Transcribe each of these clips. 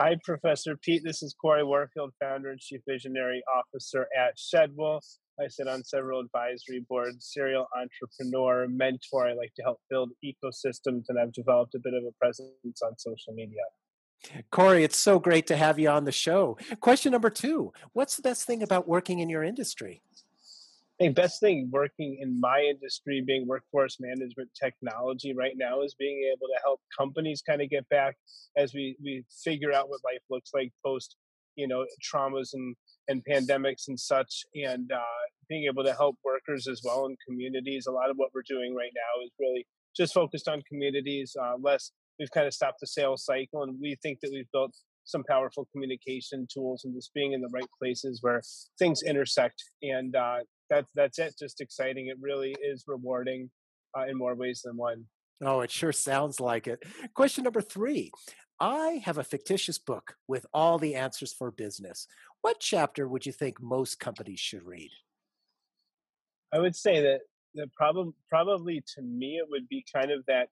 Hi, Professor Pete. This is Cory Warfield, founder and chief visionary officer at Shedwell. I sit on several advisory boards, serial entrepreneur, mentor. I like to help build ecosystems, and I've developed a bit of a presence on social media. Cory, it's so great to have you on the show. Question number two What's the best thing about working in your industry? I think best thing working in my industry, being workforce management technology right now, is being able to help companies kind of get back as we we figure out what life looks like post, you know, traumas and and pandemics and such, and uh, being able to help workers as well in communities. A lot of what we're doing right now is really just focused on communities. Uh, less, we've kind of stopped the sales cycle, and we think that we've built some powerful communication tools and just being in the right places where things intersect. And uh, that's that's it. Just exciting. It really is rewarding uh, in more ways than one. Oh, it sure sounds like it. Question number three. I have a fictitious book with all the answers for business. What chapter would you think most companies should read? I would say that the problem probably to me it would be kind of that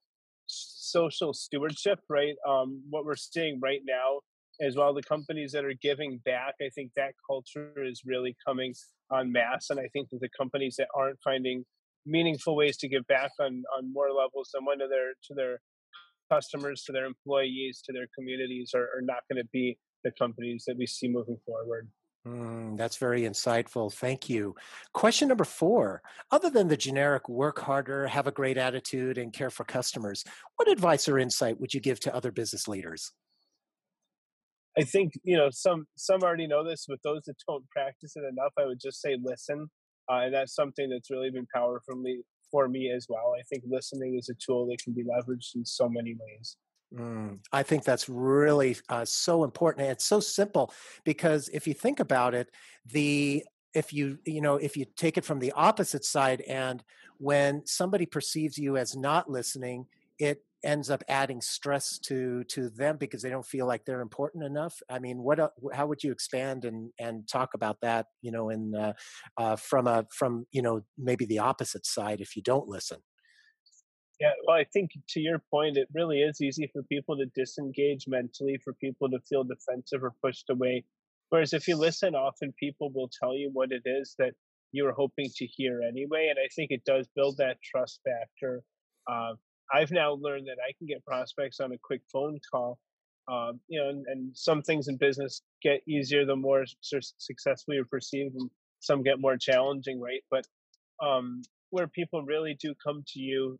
social stewardship, right? Um, what we're seeing right now as well, the companies that are giving back, I think that culture is really coming on mass, and I think that the companies that aren't finding meaningful ways to give back on on more levels than one to their to their customers, to their employees, to their communities are, are not going to be the companies that we see moving forward. Mm, that's very insightful. Thank you. Question number four Other than the generic work harder, have a great attitude, and care for customers, what advice or insight would you give to other business leaders? I think you know some some already know this, but those that don't practice it enough, I would just say listen, uh, and that's something that's really been powerful for me as well. I think listening is a tool that can be leveraged in so many ways. Mm, I think that's really uh, so important. And it's so simple because if you think about it, the if you you know if you take it from the opposite side, and when somebody perceives you as not listening, it ends up adding stress to to them because they don't feel like they're important enough. I mean, what how would you expand and and talk about that? You know, in uh, uh, from a from you know maybe the opposite side if you don't listen. Yeah, well, I think to your point, it really is easy for people to disengage mentally, for people to feel defensive or pushed away. Whereas if you listen, often people will tell you what it is that you were hoping to hear anyway. And I think it does build that trust factor. Uh, I've now learned that I can get prospects on a quick phone call. Um, you know, and, and, some things in business get easier the more su- successful you're perceived, and some get more challenging, right? But um, where people really do come to you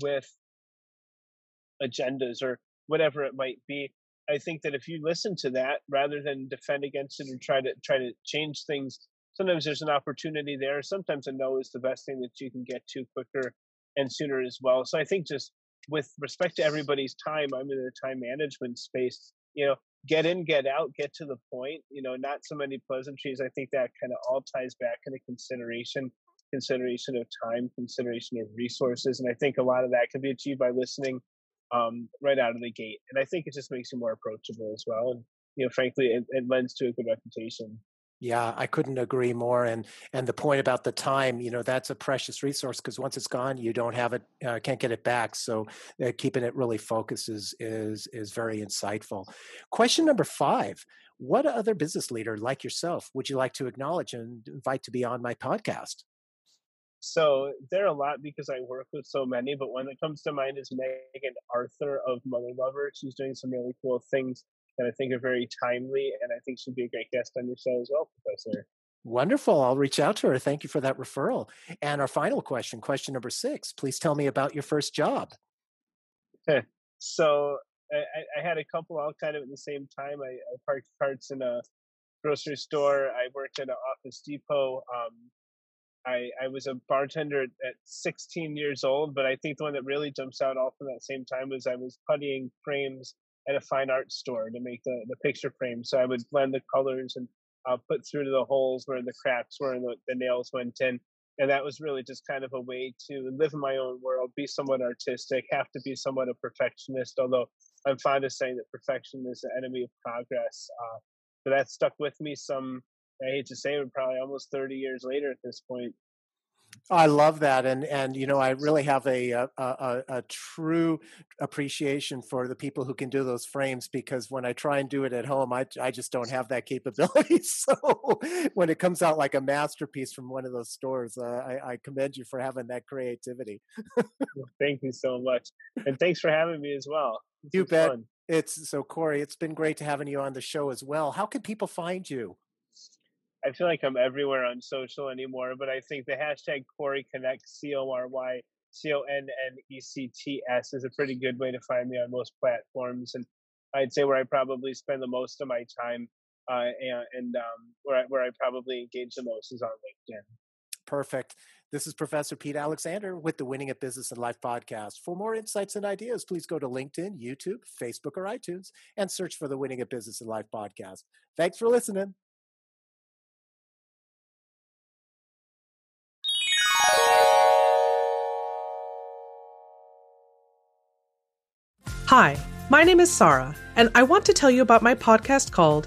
with agendas or whatever it might be. I think that if you listen to that rather than defend against it and try to try to change things, sometimes there's an opportunity there. Sometimes a no is the best thing that you can get to quicker and sooner as well. So I think just with respect to everybody's time, I'm in the time management space. You know, get in, get out, get to the point. You know, not so many pleasantries. I think that kind of all ties back into consideration consideration of time, consideration of resources. And I think a lot of that can be achieved by listening um, right out of the gate. And I think it just makes you more approachable as well. And, you know, frankly, it, it lends to a good reputation. Yeah, I couldn't agree more. And and the point about the time, you know, that's a precious resource because once it's gone, you don't have it, uh, can't get it back. So uh, keeping it really focused is is is very insightful. Question number five: What other business leader like yourself would you like to acknowledge and invite to be on my podcast? So there are a lot because I work with so many, but one that comes to mind is Megan Arthur of Mother Lover. She's doing some really cool things that I think are very timely, and I think she'd be a great guest on your show as well, Professor. Wonderful. I'll reach out to her. Thank you for that referral. And our final question, question number six. Please tell me about your first job. so I, I, had a couple all kind of at the same time. I, I parked carts in a grocery store. I worked at an Office Depot. Um, I, I was a bartender at, at 16 years old, but I think the one that really jumps out all from that same time was I was puttying frames at a fine art store to make the, the picture frame. So I would blend the colors and uh, put through to the holes where the cracks were and the, the nails went in. and that was really just kind of a way to live in my own world, be somewhat artistic, have to be somewhat a perfectionist. Although I'm fond of saying that perfection is the enemy of progress. Uh, but that stuck with me. Some I hate to say it, probably almost 30 years later at this point. I love that, and and you know I really have a a, a a, true appreciation for the people who can do those frames because when I try and do it at home, I I just don't have that capability. So when it comes out like a masterpiece from one of those stores, uh, I, I commend you for having that creativity. Thank you so much, and thanks for having me as well. This you bet. Fun. It's so Cory. It's been great to having you on the show as well. How can people find you? I feel like I'm everywhere on social anymore, but I think the hashtag Cory Connect, C O R Y C O N N E C T S, is a pretty good way to find me on most platforms. And I'd say where I probably spend the most of my time uh, and, and um, where, I, where I probably engage the most is on LinkedIn. Perfect. This is Professor Pete Alexander with the Winning at Business and Life podcast. For more insights and ideas, please go to LinkedIn, YouTube, Facebook, or iTunes and search for the Winning at Business and Life podcast. Thanks for listening. Hi, my name is Sarah, and I want to tell you about my podcast called